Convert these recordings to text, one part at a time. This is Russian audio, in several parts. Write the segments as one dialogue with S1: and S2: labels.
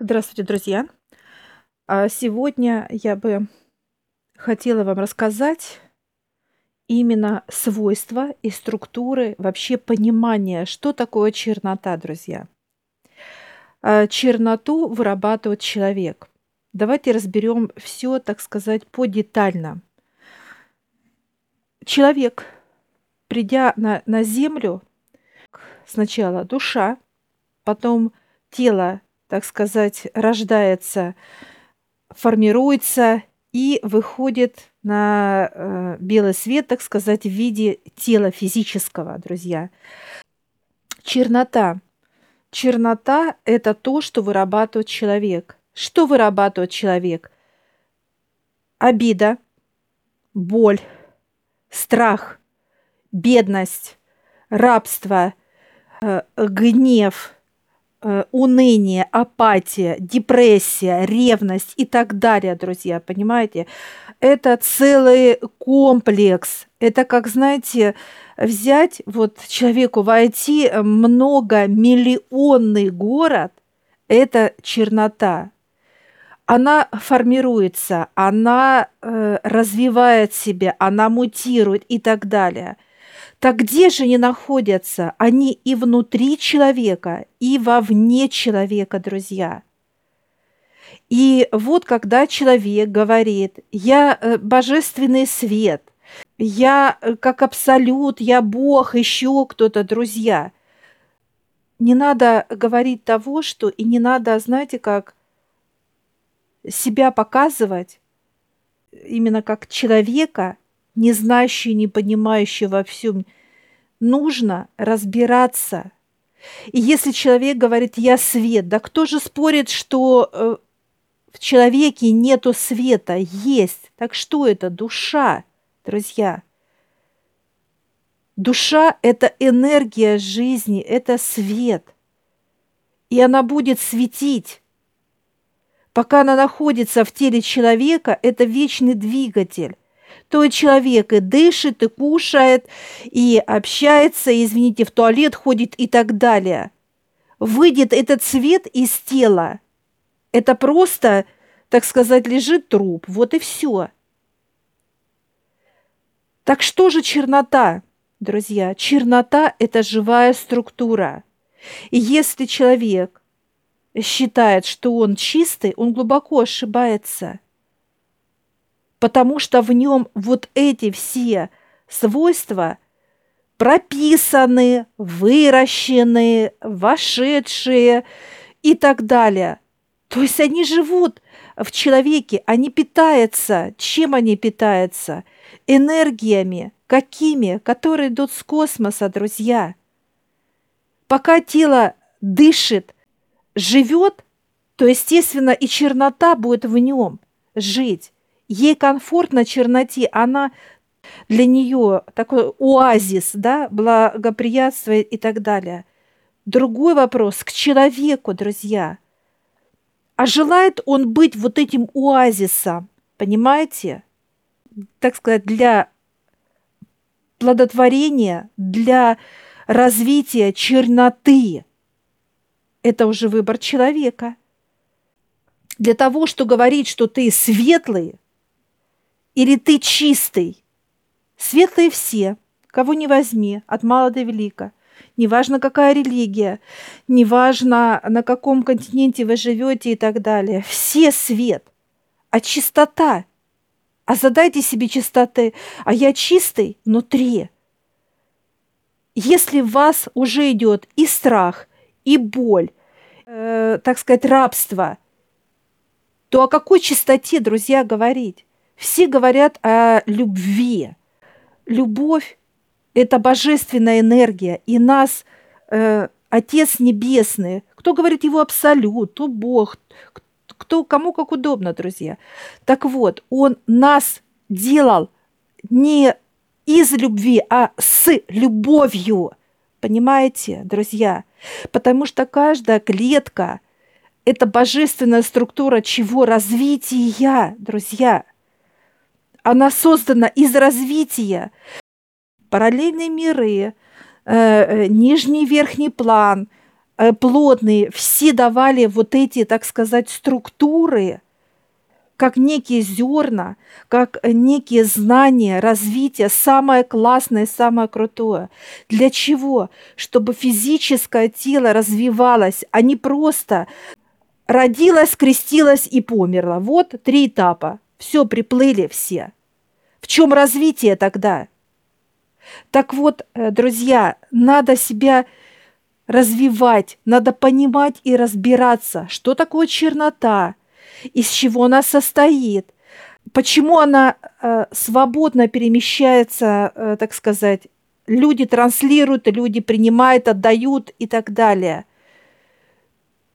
S1: Здравствуйте, друзья! А Сегодня я бы хотела вам рассказать именно свойства и структуры, вообще понимания, что такое чернота, друзья. А, Черноту вырабатывает человек. Давайте разберем все, так сказать, подетально. Человек, придя на, на землю, сначала душа, потом тело так сказать, рождается, формируется и выходит на э, белый свет, так сказать, в виде тела физического, друзья. Чернота. Чернота – это то, что вырабатывает человек. Что вырабатывает человек? Обида, боль, страх, бедность, рабство, э, гнев – уныние, апатия, депрессия, ревность и так далее, друзья, понимаете? Это целый комплекс. Это как, знаете, взять вот человеку войти многомиллионный город, это чернота. Она формируется, она э, развивает себя, она мутирует и так далее – так где же они находятся? Они и внутри человека, и вовне человека, друзья. И вот когда человек говорит, я э, божественный свет, я э, как абсолют, я Бог, еще кто-то, друзья, не надо говорить того, что и не надо, знаете, как себя показывать именно как человека – не знающий, не понимающий во всем. Нужно разбираться. И если человек говорит «я свет», да кто же спорит, что э, в человеке нету света? Есть. Так что это? Душа, друзья. Душа – это энергия жизни, это свет. И она будет светить. Пока она находится в теле человека, это вечный двигатель то человек и дышит, и кушает, и общается, и, извините, в туалет ходит и так далее. Выйдет этот цвет из тела. Это просто, так сказать, лежит труп. Вот и все. Так что же чернота, друзья? Чернота – это живая структура. И если человек считает, что он чистый, он глубоко ошибается – потому что в нем вот эти все свойства прописаны, выращены, вошедшие и так далее. То есть они живут в человеке, они питаются. Чем они питаются? Энергиями. Какими? Которые идут с космоса, друзья. Пока тело дышит, живет, то, естественно, и чернота будет в нем жить. Ей комфортно черноте, она для нее такой оазис, да, благоприятствует и так далее. Другой вопрос к человеку, друзья. А желает он быть вот этим оазисом, понимаете? Так сказать, для плодотворения, для развития черноты. Это уже выбор человека. Для того, что говорить, что ты светлый, или ты чистый? Светлые все, кого не возьми, от мала до велика. Неважно, какая религия, неважно, на каком континенте вы живете и так далее. Все свет. А чистота? А задайте себе чистоты. А я чистый внутри. Если в вас уже идет и страх, и боль, э, так сказать, рабство, то о какой чистоте, друзья, говорить? Все говорят о любви. Любовь – это божественная энергия, и нас э, Отец Небесный, кто говорит его абсолют, то Бог, кто, кому как удобно, друзья. Так вот, Он нас делал не из любви, а с любовью. Понимаете, друзья? Потому что каждая клетка – это божественная структура чего? Развития, друзья – она создана из развития. Параллельные миры, э, э, нижний и верхний план, э, плотные, все давали вот эти, так сказать, структуры, как некие зерна, как некие знания, развитие, самое классное, самое крутое. Для чего? Чтобы физическое тело развивалось, а не просто родилась, крестилась и померла. Вот три этапа. Все, приплыли все. Чем развитие тогда? Так вот, э, друзья, надо себя развивать, надо понимать и разбираться, что такое чернота, из чего она состоит, почему она э, свободно перемещается, э, так сказать, люди транслируют, люди принимают, отдают и так далее.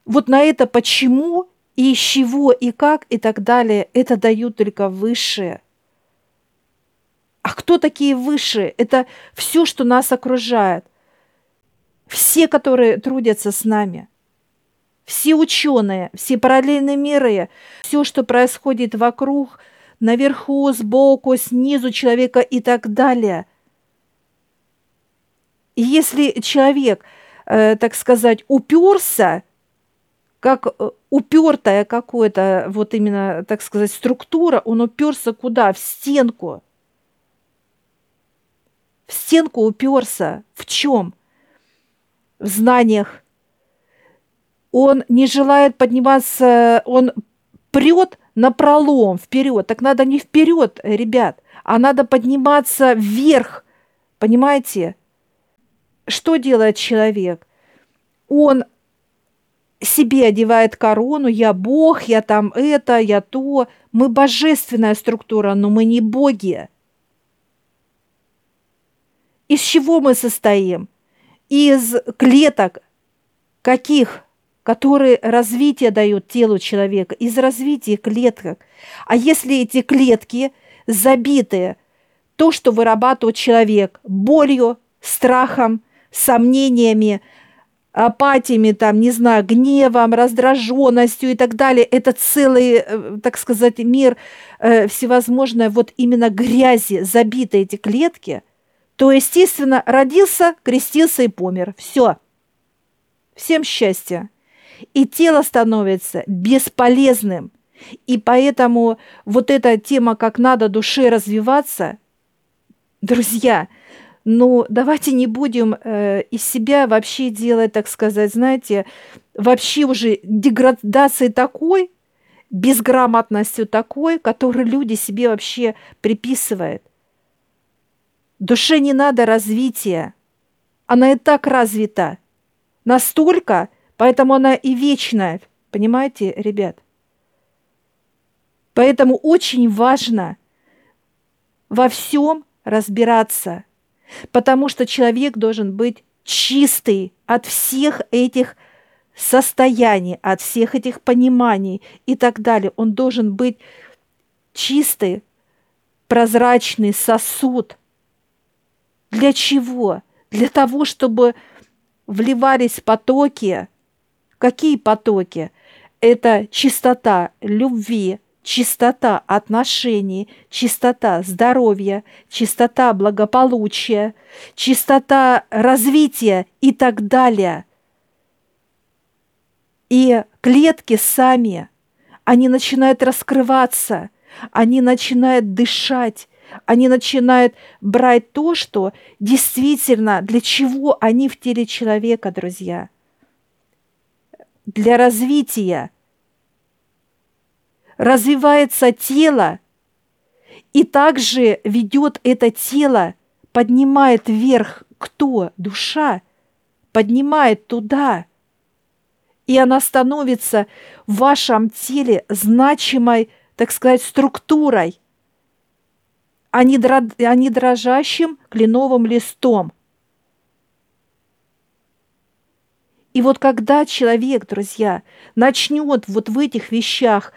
S1: Вот на это почему и из чего и как и так далее, это дают только высшие. А кто такие высшие? Это все, что нас окружает. Все, которые трудятся с нами. Все ученые, все параллельные миры, все, что происходит вокруг, наверху, сбоку, снизу человека и так далее. И если человек, э, так сказать, уперся, как э, упертая какая-то, вот именно, так сказать, структура, он уперся куда? В стенку – стенку уперся. В чем? В знаниях. Он не желает подниматься, он прет на пролом вперед. Так надо не вперед, ребят, а надо подниматься вверх. Понимаете? Что делает человек? Он себе одевает корону, я Бог, я там это, я то. Мы божественная структура, но мы не боги. Из чего мы состоим? Из клеток. Каких? Которые развитие дают телу человека. Из развития клеток. А если эти клетки забиты, то, что вырабатывает человек болью, страхом, сомнениями, апатиями, там, не знаю, гневом, раздраженностью и так далее. Это целый, э, так сказать, мир э, всевозможной вот именно грязи, забиты эти клетки – то, естественно, родился, крестился и помер. Все. Всем счастья. И тело становится бесполезным. И поэтому вот эта тема, как надо душе развиваться, друзья, ну давайте не будем э, из себя вообще делать, так сказать, знаете, вообще уже деградации такой, безграмотностью такой, который люди себе вообще приписывают. Душе не надо развития. Она и так развита. Настолько, поэтому она и вечная. Понимаете, ребят? Поэтому очень важно во всем разбираться, потому что человек должен быть чистый от всех этих состояний, от всех этих пониманий и так далее. Он должен быть чистый, прозрачный сосуд – для чего? Для того, чтобы вливались потоки. Какие потоки? Это чистота любви, чистота отношений, чистота здоровья, чистота благополучия, чистота развития и так далее. И клетки сами, они начинают раскрываться, они начинают дышать, они начинают брать то, что действительно, для чего они в теле человека, друзья. Для развития. Развивается тело, и также ведет это тело, поднимает вверх кто? Душа. Поднимает туда. И она становится в вашем теле значимой, так сказать, структурой – а не, дро... а не дрожащим кленовым листом. И вот когда человек, друзья, начнет вот в этих вещах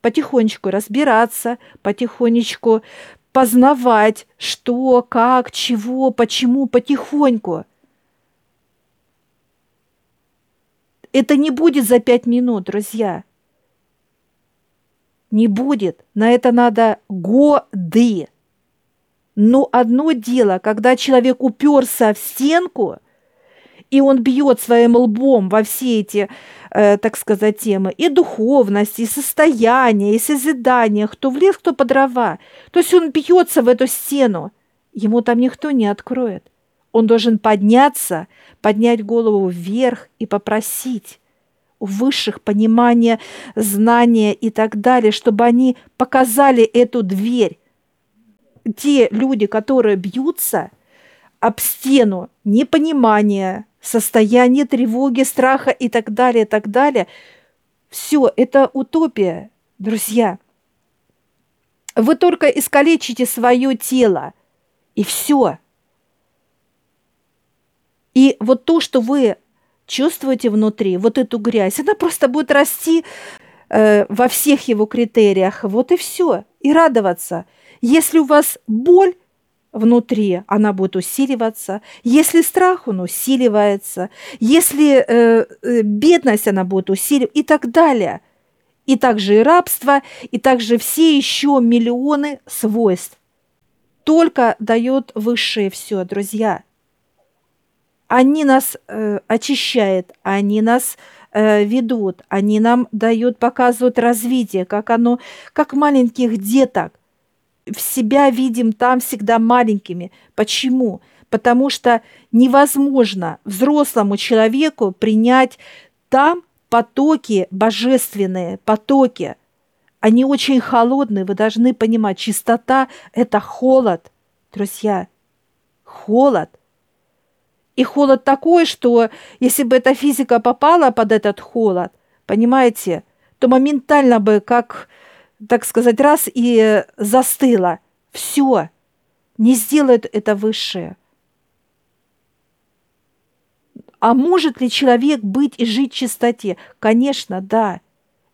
S1: потихонечку разбираться, потихонечку познавать, что, как, чего, почему, потихоньку. Это не будет за пять минут, друзья. Не будет. На это надо годы. Но одно дело, когда человек уперся в стенку, и он бьет своим лбом во все эти, э, так сказать, темы, и духовность, и состояние, и созидание, кто в лес, кто по дрова. То есть он бьется в эту стену, ему там никто не откроет. Он должен подняться, поднять голову вверх и попросить у высших понимания, знания и так далее, чтобы они показали эту дверь. Те люди, которые бьются об стену непонимания, состояние тревоги, страха и так далее, и так далее, все это утопия, друзья. Вы только искалечите свое тело, и все. И вот то, что вы чувствуете внутри, вот эту грязь, она просто будет расти э, во всех его критериях. Вот и все. И радоваться. Если у вас боль внутри, она будет усиливаться. Если страх, он усиливается. Если э, э, бедность, она будет усиливаться и так далее. И также и рабство, и также все еще миллионы свойств. Только дает высшее все, друзья – они нас э, очищают, они нас э, ведут, они нам дают, показывают развитие, как оно, как маленьких деток. В себя видим там всегда маленькими. Почему? Потому что невозможно взрослому человеку принять там потоки божественные, потоки. Они очень холодные, вы должны понимать, чистота – это холод, друзья, холод. И холод такой, что если бы эта физика попала под этот холод, понимаете, то моментально бы, как, так сказать, раз и застыла. Все. Не сделает это высшее. А может ли человек быть и жить в чистоте? Конечно, да.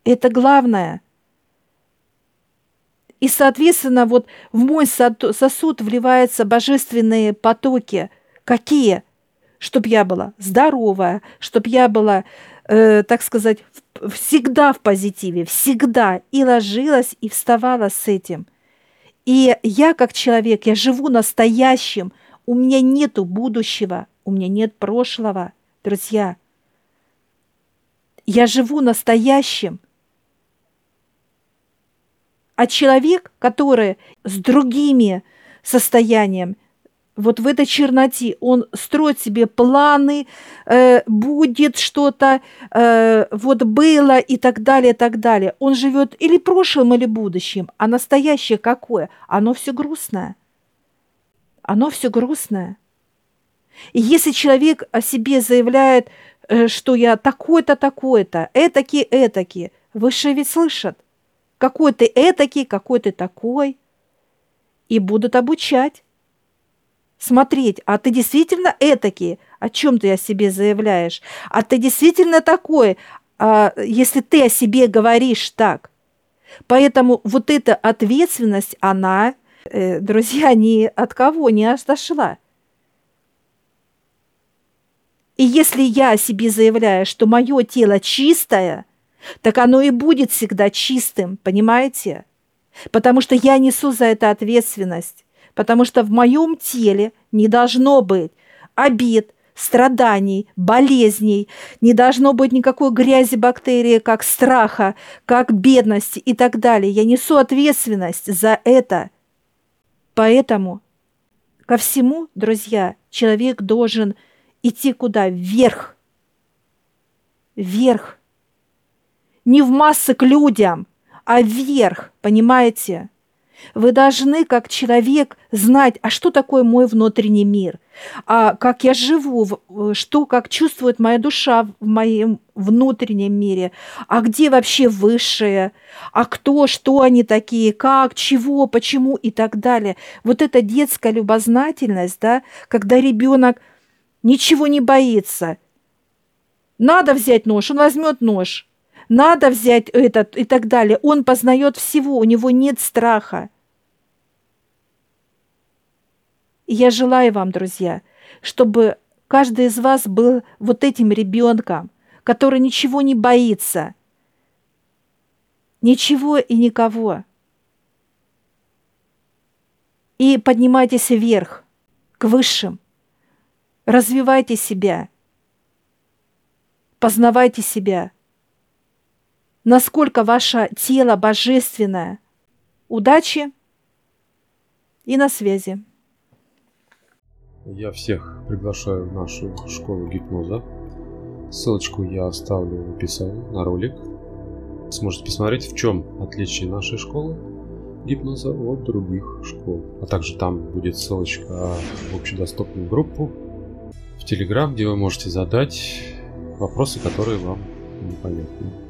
S1: Это – и, соответственно, вот в мой сосуд вливаются божественные потоки. Какие? Чтобы я была здоровая, чтобы я была, э, так сказать, всегда в позитиве, всегда и ложилась, и вставала с этим. И я как человек, я живу настоящим, у меня нету будущего, у меня нет прошлого, друзья. Я живу настоящим. А человек, который с другими состояниями, вот в этой черноте он строит себе планы, э, будет что-то, э, вот было и так далее, и так далее. Он живет или прошлым, или будущим, а настоящее какое? Оно все грустное. Оно все грустное. И если человек о себе заявляет, э, что я такой-то, такой-то, этакий, этакий, выше ведь слышат, какой ты этакий, какой ты такой, и будут обучать смотреть, а ты действительно этакий, о чем ты о себе заявляешь, а ты действительно такой, а, если ты о себе говоришь так. Поэтому вот эта ответственность, она, э, друзья, ни от кого не отошла. И если я о себе заявляю, что мое тело чистое, так оно и будет всегда чистым, понимаете? Потому что я несу за это ответственность потому что в моем теле не должно быть обид, страданий, болезней, не должно быть никакой грязи бактерии, как страха, как бедности и так далее. Я несу ответственность за это. Поэтому ко всему, друзья, человек должен идти куда? Вверх. Вверх. Не в массы к людям, а вверх, понимаете? Вы должны, как человек, знать, а что такое мой внутренний мир, а как я живу, что, как чувствует моя душа в моем внутреннем мире, а где вообще высшее, а кто, что они такие, как, чего, почему? И так далее. Вот эта детская любознательность, да, когда ребенок ничего не боится. Надо взять нож, он возьмет нож надо взять этот и так далее. Он познает всего, у него нет страха. И я желаю вам, друзья, чтобы каждый из вас был вот этим ребенком, который ничего не боится, ничего и никого. И поднимайтесь вверх, к высшим, развивайте себя Познавайте себя. Насколько ваше тело божественное. Удачи и на связи.
S2: Я всех приглашаю в нашу школу гипноза. Ссылочку я оставлю в описании на ролик. Сможете посмотреть, в чем отличие нашей школы гипноза от других школ. А также там будет ссылочка в общедоступную группу в Телеграм, где вы можете задать вопросы, которые вам непонятны.